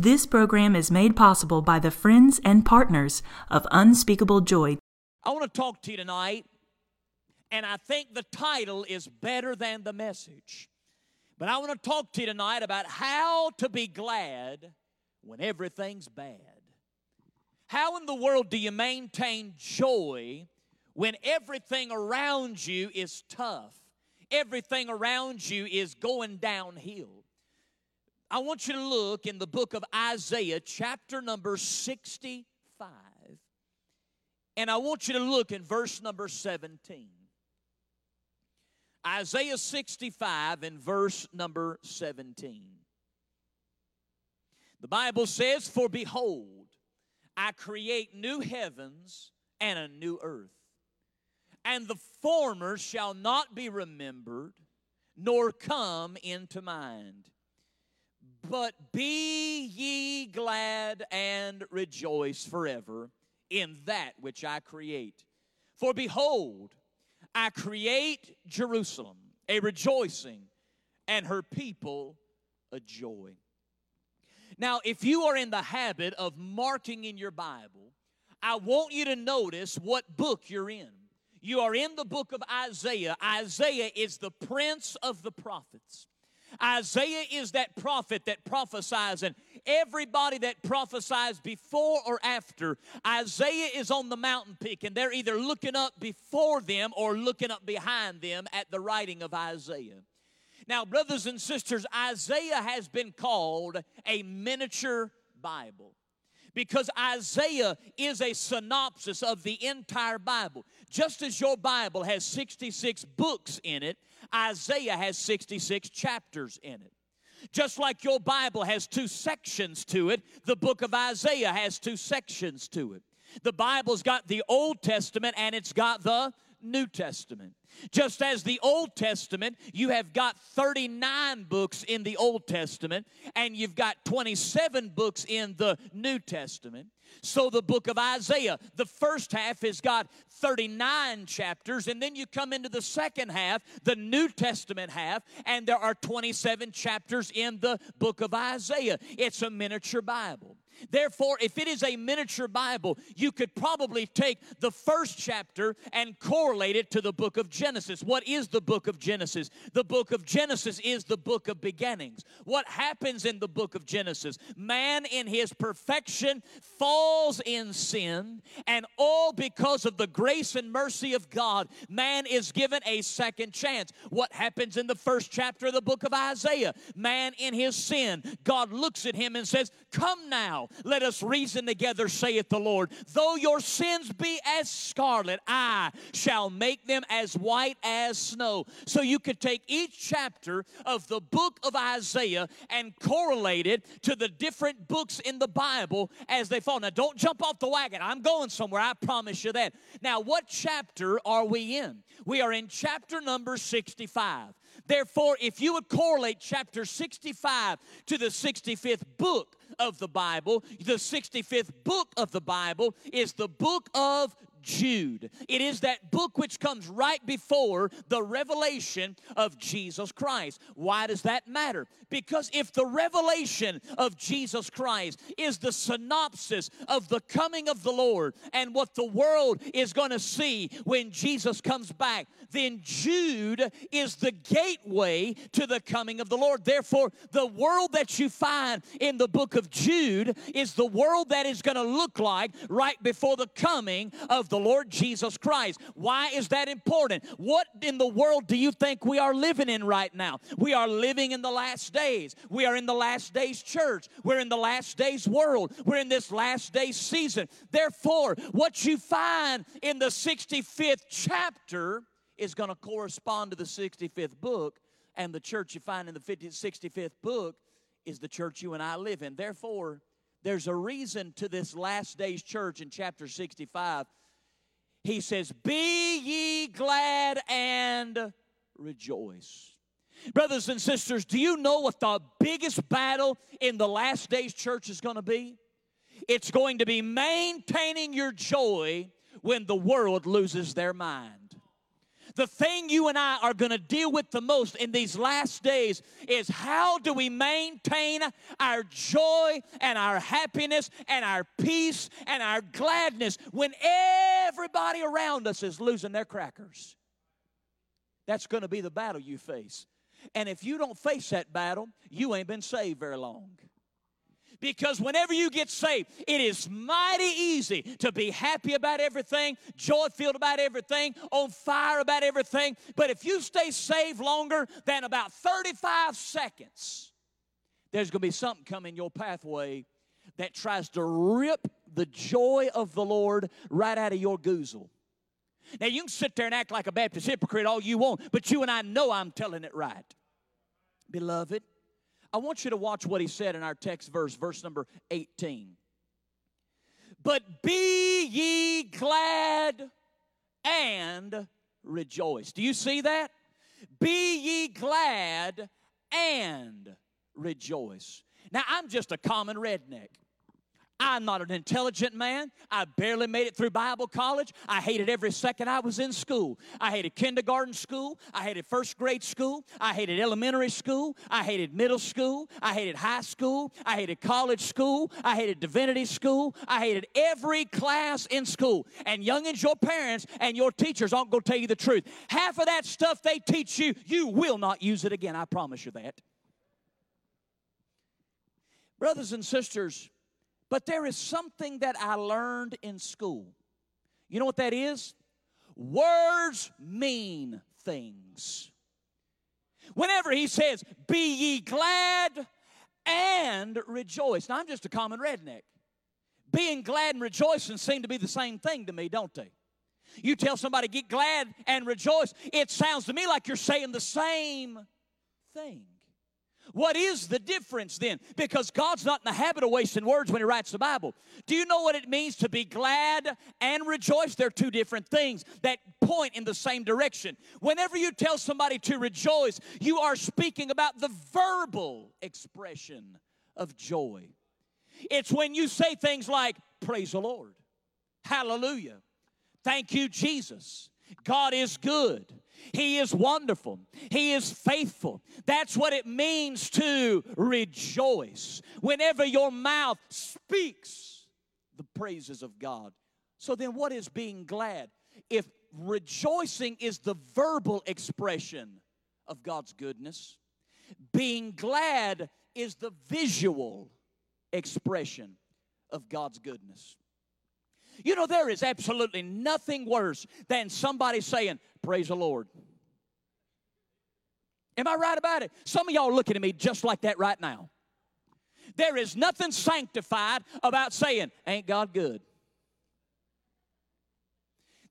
This program is made possible by the friends and partners of Unspeakable Joy. I want to talk to you tonight, and I think the title is better than the message. But I want to talk to you tonight about how to be glad when everything's bad. How in the world do you maintain joy when everything around you is tough? Everything around you is going downhill. I want you to look in the book of Isaiah, chapter number 65, and I want you to look in verse number 17. Isaiah 65 and verse number 17. The Bible says, For behold, I create new heavens and a new earth, and the former shall not be remembered, nor come into mind but be ye glad and rejoice forever in that which I create. For behold, I create Jerusalem a rejoicing, and her people a joy. Now, if you are in the habit of marking in your Bible, I want you to notice what book you're in. You are in the book of Isaiah. Isaiah is the prince of the prophets. Isaiah is that prophet that prophesies, and everybody that prophesies before or after, Isaiah is on the mountain peak, and they're either looking up before them or looking up behind them at the writing of Isaiah. Now, brothers and sisters, Isaiah has been called a miniature Bible because Isaiah is a synopsis of the entire Bible. Just as your Bible has 66 books in it, Isaiah has 66 chapters in it. Just like your Bible has two sections to it, the book of Isaiah has two sections to it. The Bible's got the Old Testament and it's got the New Testament. Just as the Old Testament, you have got 39 books in the Old Testament, and you've got 27 books in the New Testament. So, the book of Isaiah, the first half has got 39 chapters, and then you come into the second half, the New Testament half, and there are 27 chapters in the book of Isaiah. It's a miniature Bible. Therefore, if it is a miniature Bible, you could probably take the first chapter and correlate it to the book of Genesis. What is the book of Genesis? The book of Genesis is the book of beginnings. What happens in the book of Genesis? Man in his perfection falls in sin, and all because of the grace and mercy of God, man is given a second chance. What happens in the first chapter of the book of Isaiah? Man in his sin, God looks at him and says, Come now, let us reason together, saith the Lord. Though your sins be as scarlet, I shall make them as white as snow. So you could take each chapter of the book of Isaiah and correlate it to the different books in the Bible as they fall. Now, don't jump off the wagon. I'm going somewhere, I promise you that. Now, what chapter are we in? We are in chapter number 65. Therefore, if you would correlate chapter 65 to the 65th book of the Bible, the 65th book of the Bible is the book of Jude. It is that book which comes right before the revelation of Jesus Christ. Why does that matter? Because if the revelation of Jesus Christ is the synopsis of the coming of the Lord and what the world is going to see when Jesus comes back, then Jude is the gateway to the coming of the Lord. Therefore, the world that you find in the book of Jude is the world that is going to look like right before the coming of the Lord Jesus Christ. Why is that important? What in the world do you think we are living in right now? We are living in the last days. We are in the last days church. We're in the last days world. We're in this last days season. Therefore, what you find in the 65th chapter is going to correspond to the 65th book, and the church you find in the 50, 65th book is the church you and I live in. Therefore, there's a reason to this last days church in chapter 65. He says, Be ye glad and rejoice. Brothers and sisters, do you know what the biggest battle in the last days church is going to be? It's going to be maintaining your joy when the world loses their mind. The thing you and I are going to deal with the most in these last days is how do we maintain our joy and our happiness and our peace and our gladness when everybody around us is losing their crackers? That's going to be the battle you face. And if you don't face that battle, you ain't been saved very long. Because whenever you get saved, it is mighty easy to be happy about everything, joy filled about everything, on fire about everything. But if you stay saved longer than about 35 seconds, there's going to be something coming your pathway that tries to rip the joy of the Lord right out of your goozle. Now, you can sit there and act like a Baptist hypocrite all you want, but you and I know I'm telling it right. Beloved, I want you to watch what he said in our text verse, verse number 18. But be ye glad and rejoice. Do you see that? Be ye glad and rejoice. Now, I'm just a common redneck. I'm not an intelligent man. I barely made it through Bible college. I hated every second I was in school. I hated kindergarten school. I hated first grade school. I hated elementary school. I hated middle school. I hated high school. I hated college school. I hated divinity school. I hated every class in school. And youngins, your parents and your teachers aren't going to tell you the truth. Half of that stuff they teach you, you will not use it again. I promise you that. Brothers and sisters, but there is something that I learned in school. You know what that is? Words mean things. Whenever he says, Be ye glad and rejoice. Now, I'm just a common redneck. Being glad and rejoicing seem to be the same thing to me, don't they? You tell somebody, Get glad and rejoice, it sounds to me like you're saying the same thing. What is the difference then? Because God's not in the habit of wasting words when He writes the Bible. Do you know what it means to be glad and rejoice? They're two different things that point in the same direction. Whenever you tell somebody to rejoice, you are speaking about the verbal expression of joy. It's when you say things like, Praise the Lord, Hallelujah, Thank you, Jesus. God is good. He is wonderful. He is faithful. That's what it means to rejoice. Whenever your mouth speaks the praises of God. So then, what is being glad? If rejoicing is the verbal expression of God's goodness, being glad is the visual expression of God's goodness. You know, there is absolutely nothing worse than somebody saying, Praise the Lord. Am I right about it? Some of y'all looking at me just like that right now. There is nothing sanctified about saying, Ain't God good?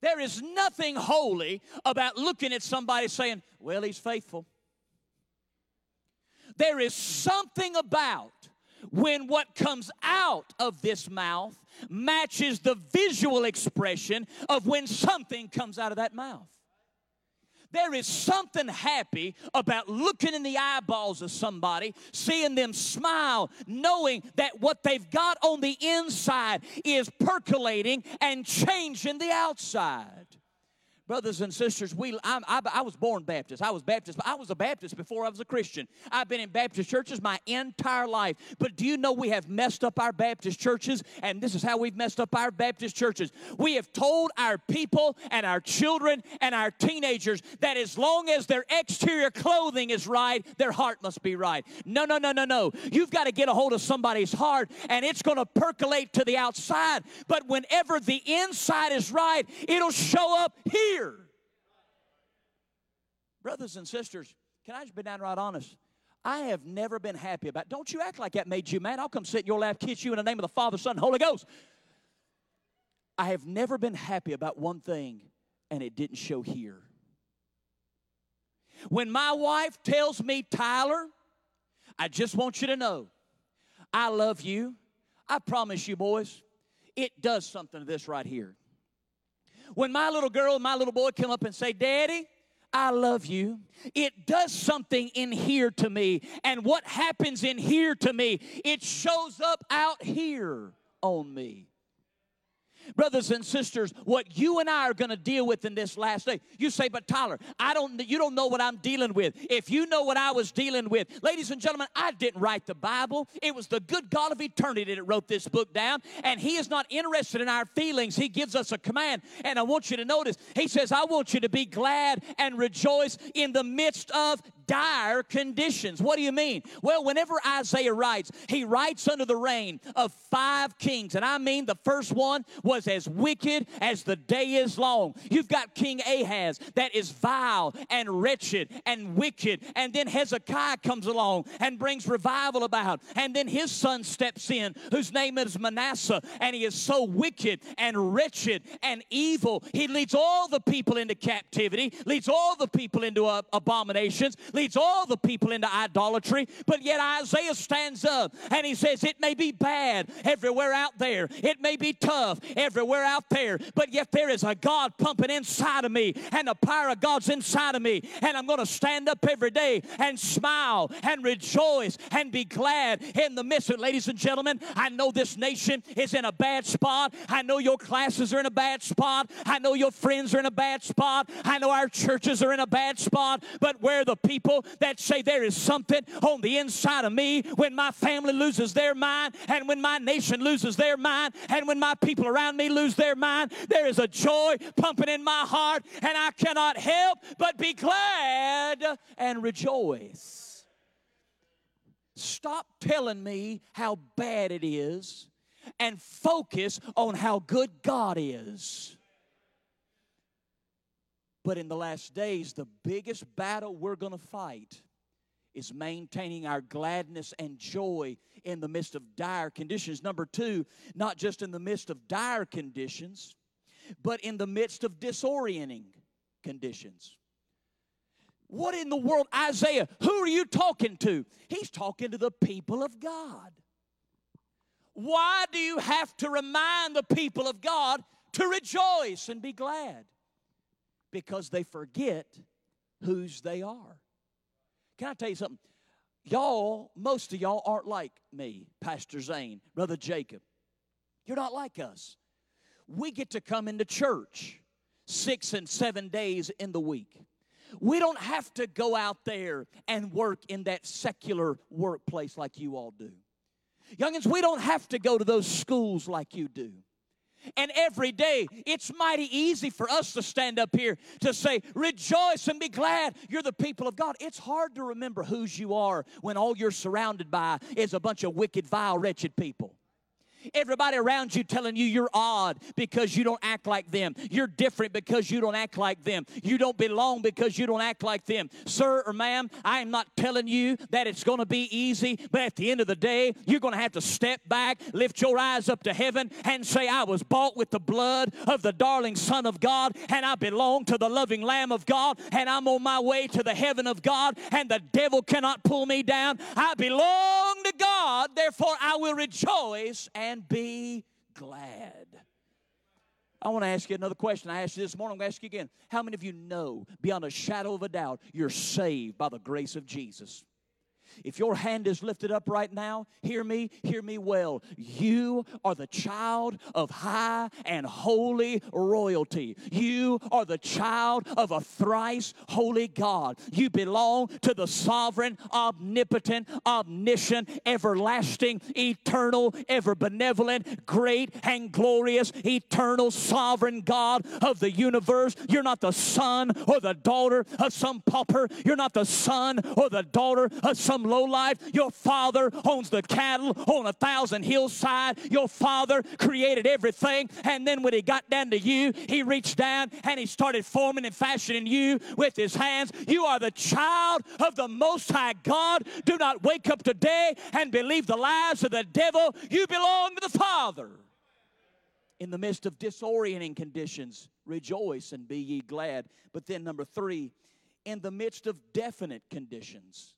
There is nothing holy about looking at somebody saying, Well, he's faithful. There is something about when what comes out of this mouth matches the visual expression of when something comes out of that mouth. There is something happy about looking in the eyeballs of somebody, seeing them smile, knowing that what they've got on the inside is percolating and changing the outside brothers and sisters, we, I, I, I, was born Baptist. I was Baptist. I was a Baptist before I was a Christian. I've been in Baptist churches my entire life. But do you know we have messed up our Baptist churches? And this is how we've messed up our Baptist churches. We have told our people and our children and our teenagers that as long as their exterior clothing is right, their heart must be right. No, no, no, no, no. You've got to get a hold of somebody's heart, and it's going to percolate to the outside. But whenever the inside is right, it'll show up here here. Brothers and sisters, can I just be downright honest? I have never been happy about. Don't you act like that made you mad. I'll come sit in your lap, kiss you in the name of the Father, Son, and Holy Ghost. I have never been happy about one thing, and it didn't show here. When my wife tells me, Tyler, I just want you to know, I love you. I promise you, boys, it does something to this right here. When my little girl my little boy come up and say, Daddy, I love you. It does something in here to me. And what happens in here to me, it shows up out here on me. Brothers and sisters, what you and I are going to deal with in this last day. You say, but Tyler, I don't. You don't know what I'm dealing with. If you know what I was dealing with, ladies and gentlemen, I didn't write the Bible. It was the good God of eternity that wrote this book down, and He is not interested in our feelings. He gives us a command, and I want you to notice. He says, "I want you to be glad and rejoice in the midst of dire conditions. What do you mean? Well, whenever Isaiah writes, he writes under the reign of five kings. And I mean, the first one was as wicked as the day is long. You've got King Ahaz that is vile and wretched and wicked. And then Hezekiah comes along and brings revival about. And then his son steps in, whose name is Manasseh. And he is so wicked and wretched and evil. He leads all the people into captivity, leads all the people into uh, abominations, leads all the people into idolatry. But yet Isaiah stands up and he says, It may be bad everywhere out there, it may be tough everywhere out there, but yet there is a God pumping inside of me, and the power of God's inside of me. And I'm going to stand up every day and smile and rejoice and be glad in the midst of it. Ladies and gentlemen, I know this nation is in a bad spot. I know your classes are in a bad spot. I know your friends are in a bad spot. I know our churches are in a bad spot. But where the people people that say there is something on the inside of me when my family loses their mind and when my nation loses their mind and when my people around me lose their mind. There is a joy pumping in my heart, and I cannot help but be glad and rejoice. Stop telling me how bad it is and focus on how good God is. But in the last days, the biggest battle we're going to fight is maintaining our gladness and joy in the midst of dire conditions. Number two, not just in the midst of dire conditions, but in the midst of disorienting conditions. What in the world, Isaiah, who are you talking to? He's talking to the people of God. Why do you have to remind the people of God to rejoice and be glad? Because they forget whose they are. Can I tell you something? Y'all, most of y'all aren't like me, Pastor Zane, Brother Jacob. You're not like us. We get to come into church six and seven days in the week. We don't have to go out there and work in that secular workplace like you all do. Youngins, we don't have to go to those schools like you do. And every day, it's mighty easy for us to stand up here to say, Rejoice and be glad you're the people of God. It's hard to remember whose you are when all you're surrounded by is a bunch of wicked, vile, wretched people. Everybody around you telling you you're odd because you don't act like them. You're different because you don't act like them. You don't belong because you don't act like them. Sir or ma'am, I am not telling you that it's going to be easy, but at the end of the day, you're going to have to step back, lift your eyes up to heaven, and say, I was bought with the blood of the darling Son of God, and I belong to the loving Lamb of God, and I'm on my way to the heaven of God, and the devil cannot pull me down. I belong to God, therefore I will rejoice and be glad. I want to ask you another question. I asked you this morning, I'm going to ask you again. How many of you know, beyond a shadow of a doubt, you're saved by the grace of Jesus? If your hand is lifted up right now, hear me, hear me well. You are the child of high and holy royalty. You are the child of a thrice holy God. You belong to the sovereign, omnipotent, omniscient, everlasting, eternal, ever benevolent, great and glorious, eternal, sovereign God of the universe. You're not the son or the daughter of some pauper. You're not the son or the daughter of some low life. Your father owns the cattle on a thousand hillside. Your father created everything. And then when he got down to you, he reached down and he started forming and fashioning you with his hands. You are the child of the Most High God. Do not wake up today and believe the lies of the devil. You belong to the Father. In the midst of disorienting conditions, rejoice and be ye glad. But then, number three, in the midst of definite conditions,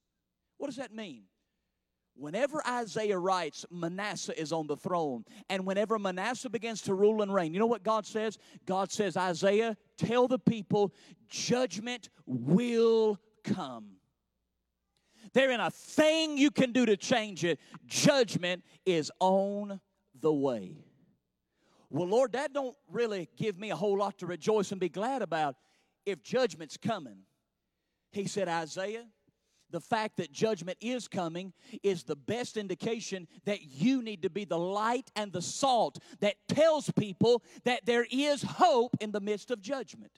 what does that mean? Whenever Isaiah writes, Manasseh is on the throne, and whenever Manasseh begins to rule and reign, you know what God says? God says, Isaiah, tell the people, judgment will come. There ain't a thing you can do to change it. Judgment is on the way. Well, Lord, that don't really give me a whole lot to rejoice and be glad about if judgment's coming. He said, Isaiah, the fact that judgment is coming is the best indication that you need to be the light and the salt that tells people that there is hope in the midst of judgment.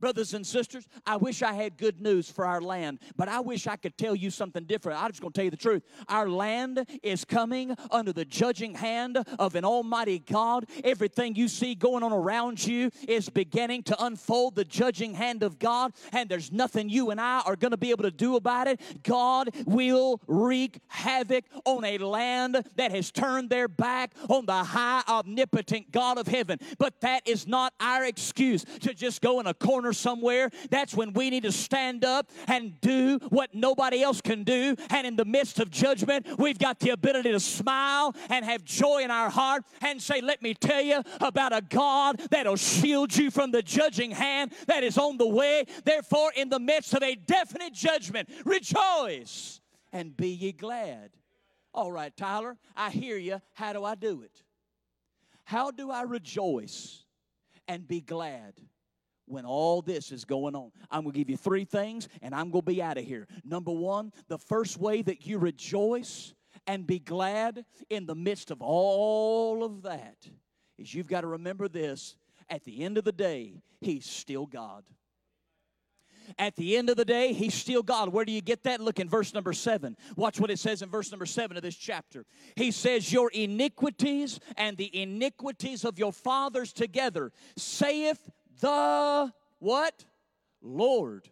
Brothers and sisters, I wish I had good news for our land, but I wish I could tell you something different. I'm just going to tell you the truth. Our land is coming under the judging hand of an almighty God. Everything you see going on around you is beginning to unfold the judging hand of God, and there's nothing you and I are going to be able to do about it. God will wreak havoc on a land that has turned their back on the high omnipotent God of heaven. But that is not our excuse to just go in a corner corner somewhere, that's when we need to stand up and do what nobody else can do. And in the midst of judgment, we've got the ability to smile and have joy in our heart and say, Let me tell you about a God that'll shield you from the judging hand that is on the way. Therefore, in the midst of a definite judgment, rejoice and be ye glad. All right, Tyler, I hear you. How do I do it? How do I rejoice and be glad? When all this is going on. I'm going to give you three things and I'm going to be out of here. Number one, the first way that you rejoice and be glad in the midst of all of that is you've got to remember this at the end of the day, He's still God. At the end of the day, He's still God. Where do you get that? Look in verse number seven. Watch what it says in verse number seven of this chapter. He says, Your iniquities and the iniquities of your fathers together, saith the what? Lord.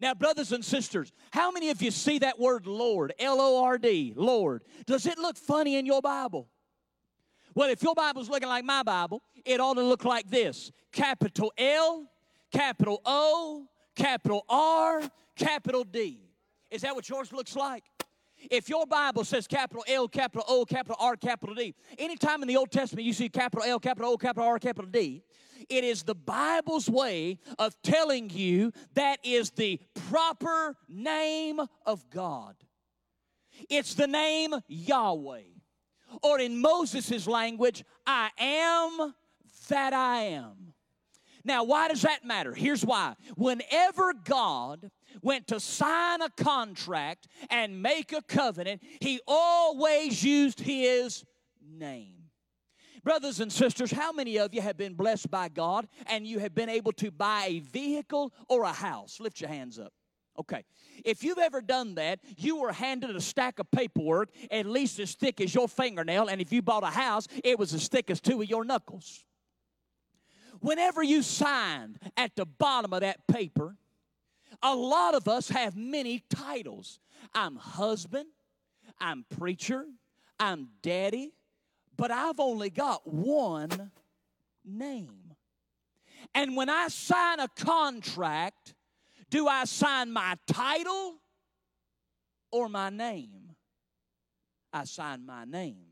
Now, brothers and sisters, how many of you see that word Lord, L O R D, Lord? Does it look funny in your Bible? Well, if your Bible's looking like my Bible, it ought to look like this capital L, capital O, capital R, capital D. Is that what yours looks like? If your Bible says capital L, capital O, capital R, capital D, anytime in the Old Testament you see capital L, capital O, capital R, capital D, it is the Bible's way of telling you that is the proper name of God. It's the name Yahweh. Or in Moses' language, I am that I am. Now, why does that matter? Here's why. Whenever God went to sign a contract and make a covenant, he always used his name. Brothers and sisters, how many of you have been blessed by God and you have been able to buy a vehicle or a house? Lift your hands up. Okay. If you've ever done that, you were handed a stack of paperwork at least as thick as your fingernail, and if you bought a house, it was as thick as two of your knuckles. Whenever you signed at the bottom of that paper, a lot of us have many titles. I'm husband, I'm preacher, I'm daddy, but I've only got one name. And when I sign a contract, do I sign my title or my name? I sign my name.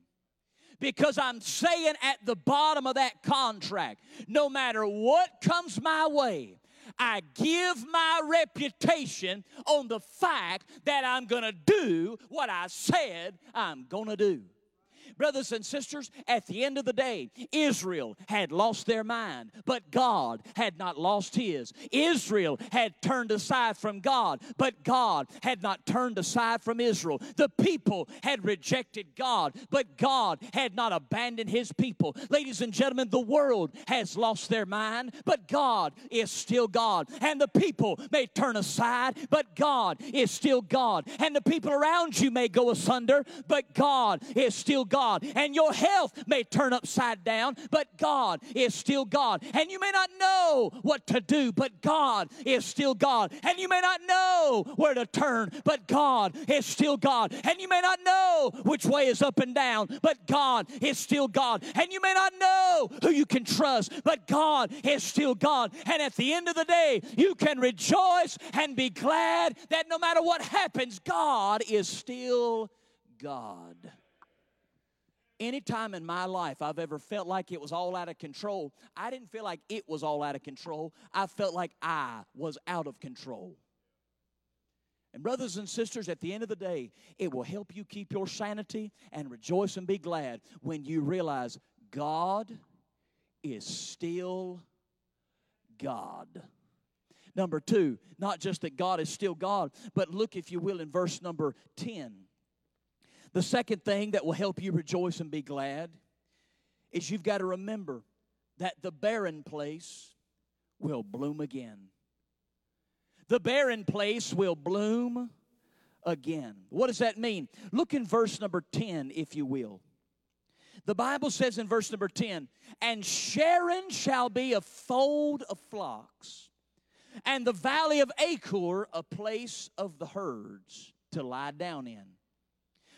Because I'm saying at the bottom of that contract, no matter what comes my way, I give my reputation on the fact that I'm going to do what I said I'm going to do. Brothers and sisters, at the end of the day, Israel had lost their mind, but God had not lost his. Israel had turned aside from God, but God had not turned aside from Israel. The people had rejected God, but God had not abandoned his people. Ladies and gentlemen, the world has lost their mind, but God is still God. And the people may turn aside, but God is still God. And the people around you may go asunder, but God is still God. And your health may turn upside down, but God is still God. And you may not know what to do, but God is still God. And you may not know where to turn, but God is still God. And you may not know which way is up and down, but God is still God. And you may not know who you can trust, but God is still God. And at the end of the day, you can rejoice and be glad that no matter what happens, God is still God anytime in my life I've ever felt like it was all out of control, I didn't feel like it was all out of control. I felt like I was out of control. And, brothers and sisters, at the end of the day, it will help you keep your sanity and rejoice and be glad when you realize God is still God. Number two, not just that God is still God, but look, if you will, in verse number 10. The second thing that will help you rejoice and be glad is you've got to remember that the barren place will bloom again. The barren place will bloom again. What does that mean? Look in verse number 10, if you will. The Bible says in verse number 10, and Sharon shall be a fold of flocks, and the valley of Achor a place of the herds to lie down in.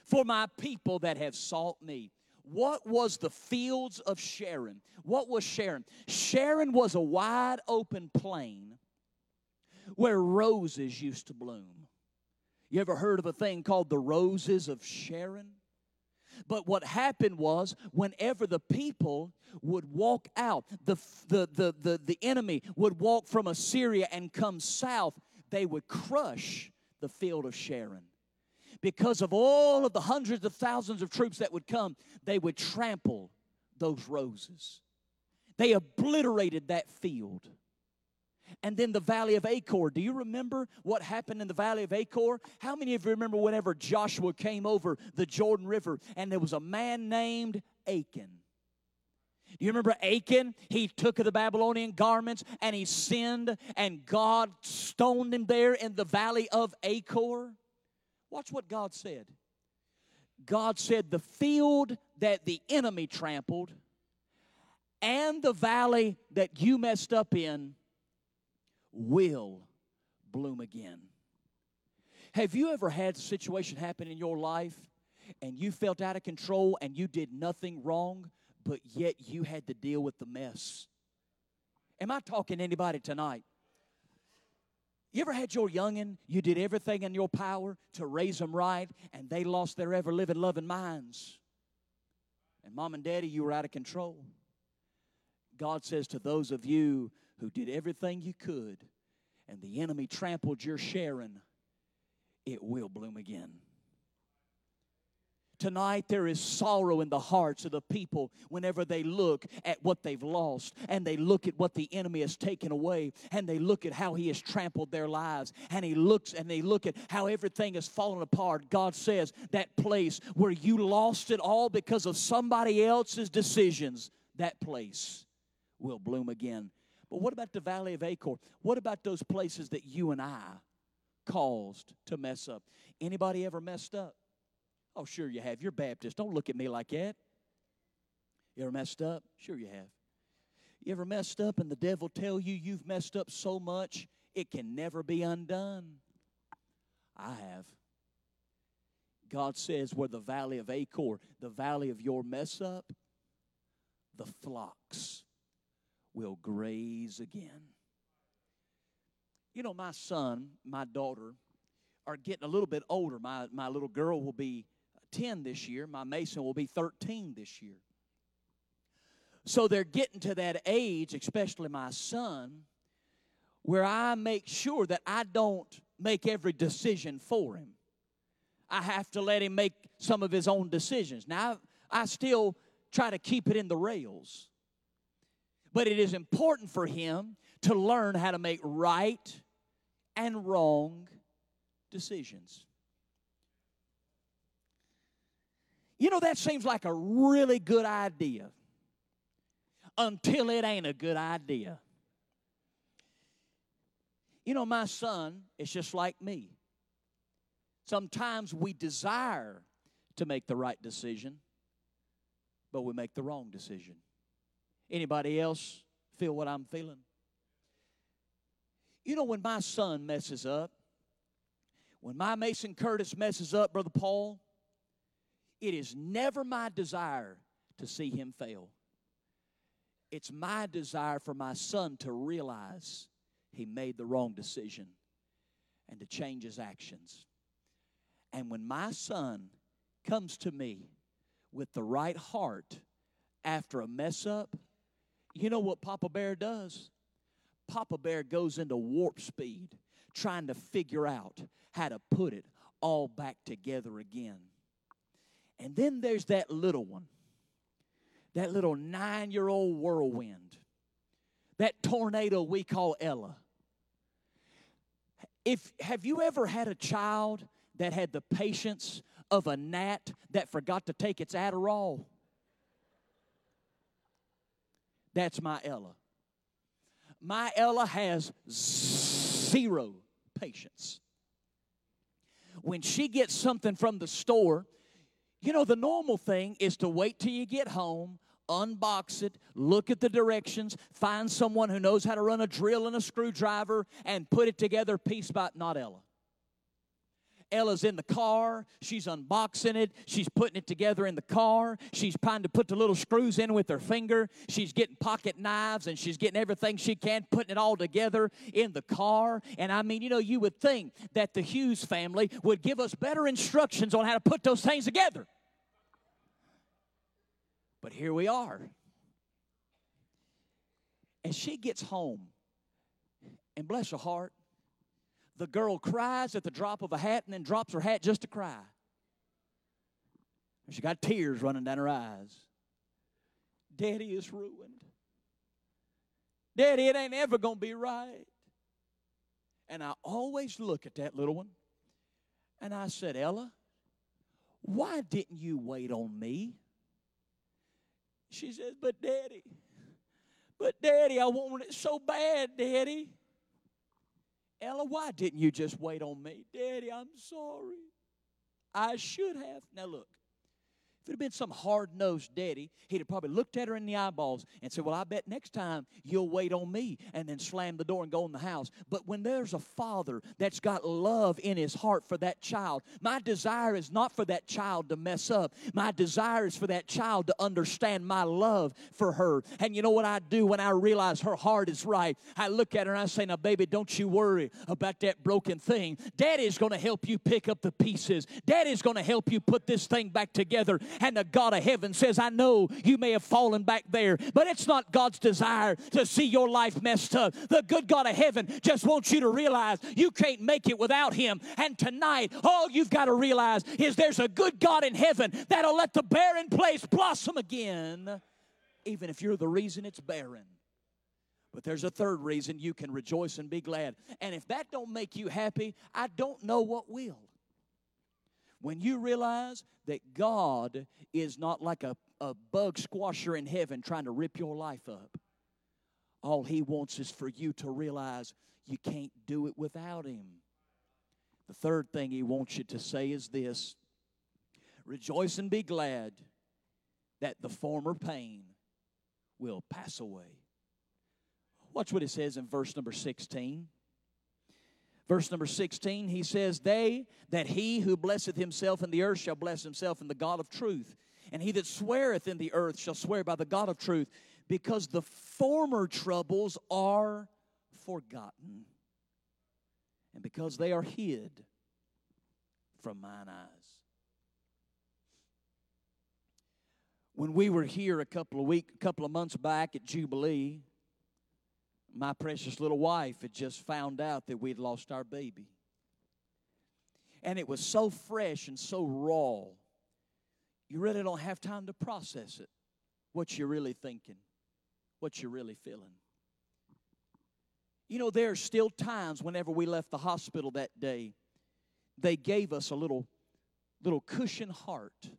For my people that have sought me. What was the fields of Sharon? What was Sharon? Sharon was a wide open plain where roses used to bloom. You ever heard of a thing called the roses of Sharon? But what happened was, whenever the people would walk out, the, the, the, the, the enemy would walk from Assyria and come south, they would crush the field of Sharon. Because of all of the hundreds of thousands of troops that would come, they would trample those roses. They obliterated that field and then the valley of Achor. Do you remember what happened in the valley of Achor? How many of you remember whenever Joshua came over the Jordan River and there was a man named Achan? Do you remember Achan? He took the Babylonian garments and he sinned, and God stoned him there in the valley of Achor. Watch what God said. God said, The field that the enemy trampled and the valley that you messed up in will bloom again. Have you ever had a situation happen in your life and you felt out of control and you did nothing wrong, but yet you had to deal with the mess? Am I talking to anybody tonight? You ever had your youngin', you did everything in your power to raise them right, and they lost their ever living, loving minds? And mom and daddy, you were out of control. God says to those of you who did everything you could, and the enemy trampled your Sharon, it will bloom again. Tonight, there is sorrow in the hearts of the people whenever they look at what they've lost and they look at what the enemy has taken away and they look at how he has trampled their lives and he looks and they look at how everything has fallen apart. God says that place where you lost it all because of somebody else's decisions, that place will bloom again. But what about the Valley of Achor? What about those places that you and I caused to mess up? Anybody ever messed up? Oh, sure you have. You're Baptist. Don't look at me like that. You ever messed up? Sure you have. You ever messed up and the devil tell you you've messed up so much it can never be undone? I have. God says where the valley of Achor, the valley of your mess up, the flocks will graze again. You know, my son, my daughter are getting a little bit older. My, my little girl will be 10 this year, my Mason will be 13 this year. So they're getting to that age, especially my son, where I make sure that I don't make every decision for him. I have to let him make some of his own decisions. Now, I, still try to keep it in the rails. But it is important for him to learn how to make right and wrong decisions. You know, that seems like a really good idea until it ain't a good idea. You know, my son is just like me. Sometimes we desire to make the right decision, but we make the wrong decision. Anybody else feel what I'm feeling? You know, when my son messes up, when my Mason Curtis messes up, Brother Paul, it is never my desire to see him fail. It's my desire for my son to realize he made the wrong decision and to change his actions. And when my son comes to me with the right heart after a mess up, you know what Papa Bear does? Papa Bear goes into warp speed trying to figure out how to put it all back together again. And then there's that little one that little nine year old whirlwind, that tornado we call Ella. If, have you ever had a child that had the patience of a gnat that forgot to take its Adderall? That's my Ella. My Ella has zero patience. When she gets something from the store, you know, the normal thing is to wait till you get home, unbox it, look at the directions, find someone who knows how to run a drill and a screwdriver, and put it together piece by not Ella. Ella's in the car. She's unboxing it. She's putting it together in the car. She's trying to put the little screws in with her finger. She's getting pocket knives and she's getting everything she can, putting it all together in the car. And I mean, you know, you would think that the Hughes family would give us better instructions on how to put those things together. But here we are. And she gets home. And bless her heart, the girl cries at the drop of a hat and then drops her hat just to cry. She got tears running down her eyes. Daddy is ruined. Daddy, it ain't ever going to be right. And I always look at that little one and I said, Ella, why didn't you wait on me? She says, But Daddy, but Daddy, I want it so bad, Daddy. Ella, why didn't you just wait on me? Daddy, I'm sorry. I should have. Now, look, if it had been some hard nosed daddy, he'd have probably looked at her in the eyeballs and said, Well, I bet next time you'll wait on me, and then slam the door and go in the house. But when there's a father that's got love in his heart for that child, my desire is not for that child to mess up. My desire is for that child to understand my love for her. And you know what I do when I realize her heart is right? I look at her and I say, Now, baby, don't you worry about that broken thing. Daddy's going to help you pick up the pieces, Daddy's going to help you put this thing back together. And the God of heaven says, I know you may have fallen back there, but it's not God's desire to see your life messed up. The good God of heaven just wants you to realize you can't make it without Him. And tonight, all you've got to realize is there's a good God in heaven that'll let the barren place blossom again, even if you're the reason it's barren. But there's a third reason you can rejoice and be glad. And if that don't make you happy, I don't know what will. When you realize that God is not like a, a bug squasher in heaven trying to rip your life up, all He wants is for you to realize you can't do it without Him. The third thing He wants you to say is this Rejoice and be glad that the former pain will pass away. Watch what it says in verse number 16. Verse number 16, he says, They that he who blesseth himself in the earth shall bless himself in the God of truth. And he that sweareth in the earth shall swear by the God of truth, because the former troubles are forgotten, and because they are hid from mine eyes. When we were here a couple of week, a couple of months back at Jubilee, my precious little wife had just found out that we'd lost our baby. And it was so fresh and so raw. You really don't have time to process it. What you're really thinking, what you're really feeling. You know, there are still times whenever we left the hospital that day, they gave us a little, little cushion heart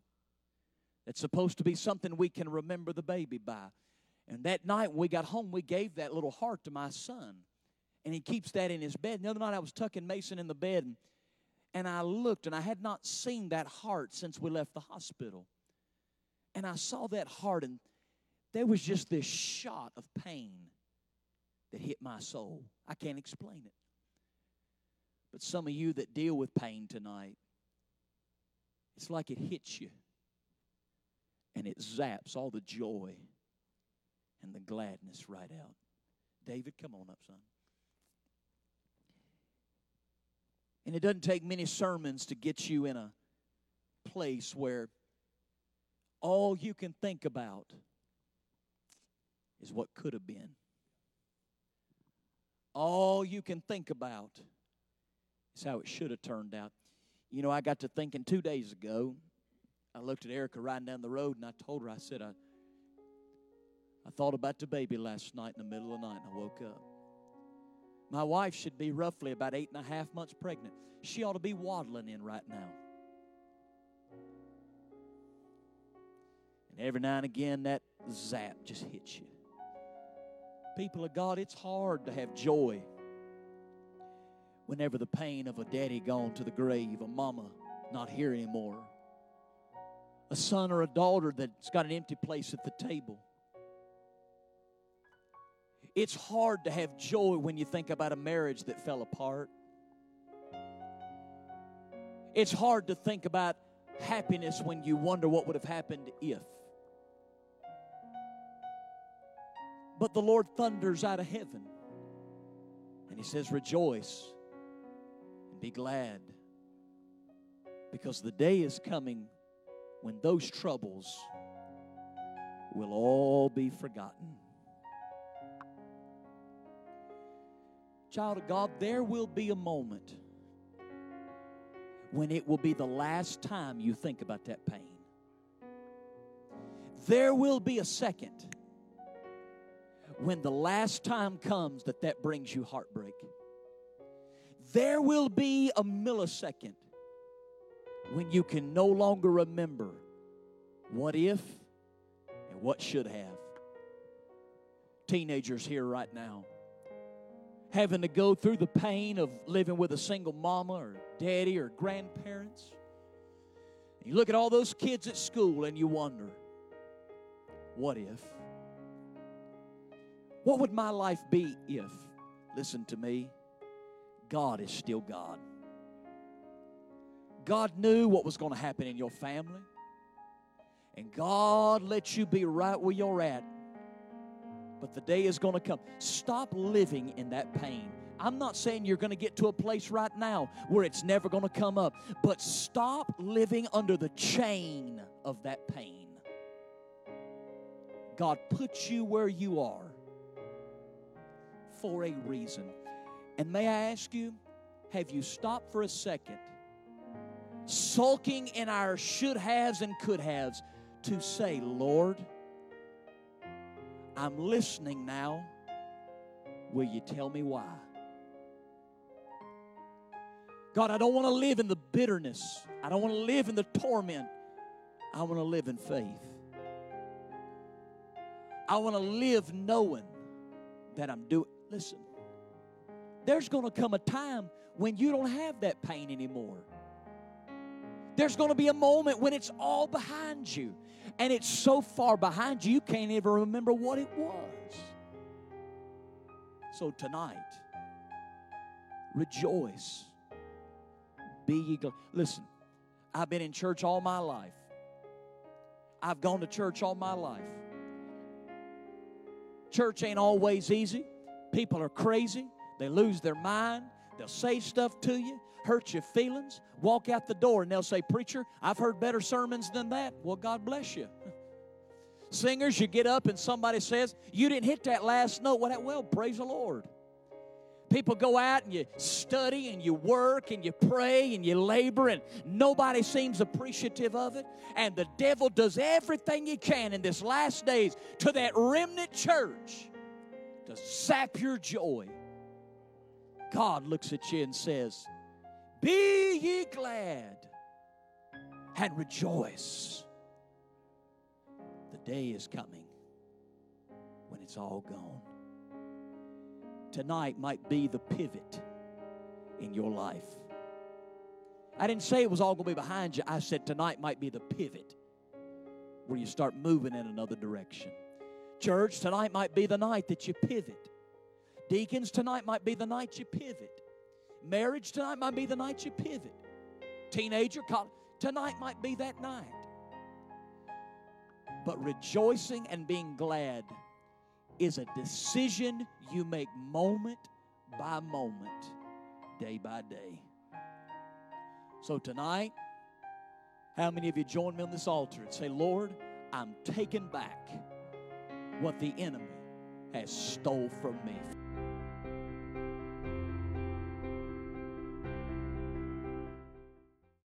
that's supposed to be something we can remember the baby by. And that night when we got home, we gave that little heart to my son. And he keeps that in his bed. The other night I was tucking Mason in the bed and, and I looked and I had not seen that heart since we left the hospital. And I saw that heart and there was just this shot of pain that hit my soul. I can't explain it. But some of you that deal with pain tonight, it's like it hits you and it zaps all the joy and the gladness right out. David, come on up, son. And it doesn't take many sermons to get you in a place where all you can think about is what could have been. All you can think about is how it should have turned out. You know, I got to thinking two days ago. I looked at Erica riding down the road and I told her, I said, I, I thought about the baby last night in the middle of the night and I woke up. My wife should be roughly about eight and a half months pregnant. She ought to be waddling in right now. And every now and again, that zap just hits you. People of God, it's hard to have joy whenever the pain of a daddy gone to the grave, a mama not here anymore, a son or a daughter that's got an empty place at the table. It's hard to have joy when you think about a marriage that fell apart. It's hard to think about happiness when you wonder what would have happened if. But the Lord thunders out of heaven and He says, Rejoice and be glad because the day is coming when those troubles will all be forgotten. Child of God, there will be a moment when it will be the last time you think about that pain. There will be a second when the last time comes that that brings you heartbreak. There will be a millisecond when you can no longer remember what if and what should have. Teenagers here right now having to go through the pain of living with a single mama or daddy or grandparents. You look at all those kids at school and you wonder, what if? What would my life be if, listen to me, God is still God? God knew what was going to happen in your family, and God let you be right where you're at. But the day is going to come. Stop living in that pain. I'm not saying you're going to get to a place right now where it's never going to come up, but stop living under the chain of that pain. God put you where you are for a reason. And may I ask you, have you stopped for a second, sulking in our should haves and could haves, to say, Lord, I'm listening now. Will you tell me why? God, I don't want to live in the bitterness. I don't want to live in the torment. I want to live in faith. I want to live knowing that I'm doing. Listen, there's going to come a time when you don't have that pain anymore. There's going to be a moment when it's all behind you. And it's so far behind you, you can't even remember what it was. So tonight, rejoice. Be ye glad. Listen, I've been in church all my life. I've gone to church all my life. Church ain't always easy. People are crazy. They lose their mind. They'll say stuff to you, hurt your feelings, walk out the door, and they'll say, Preacher, I've heard better sermons than that. Well, God bless you. Singers, you get up and somebody says, You didn't hit that last note. Well, that, well, praise the Lord. People go out and you study and you work and you pray and you labor, and nobody seems appreciative of it. And the devil does everything he can in this last days to that remnant church to sap your joy. God looks at you and says, Be ye glad and rejoice. The day is coming when it's all gone. Tonight might be the pivot in your life. I didn't say it was all going to be behind you. I said tonight might be the pivot where you start moving in another direction. Church, tonight might be the night that you pivot. Deacons, tonight might be the night you pivot. Marriage, tonight might be the night you pivot. Teenager, college, tonight might be that night. But rejoicing and being glad is a decision you make moment by moment, day by day. So tonight, how many of you join me on this altar and say, Lord, I'm taking back what the enemy has stole from me.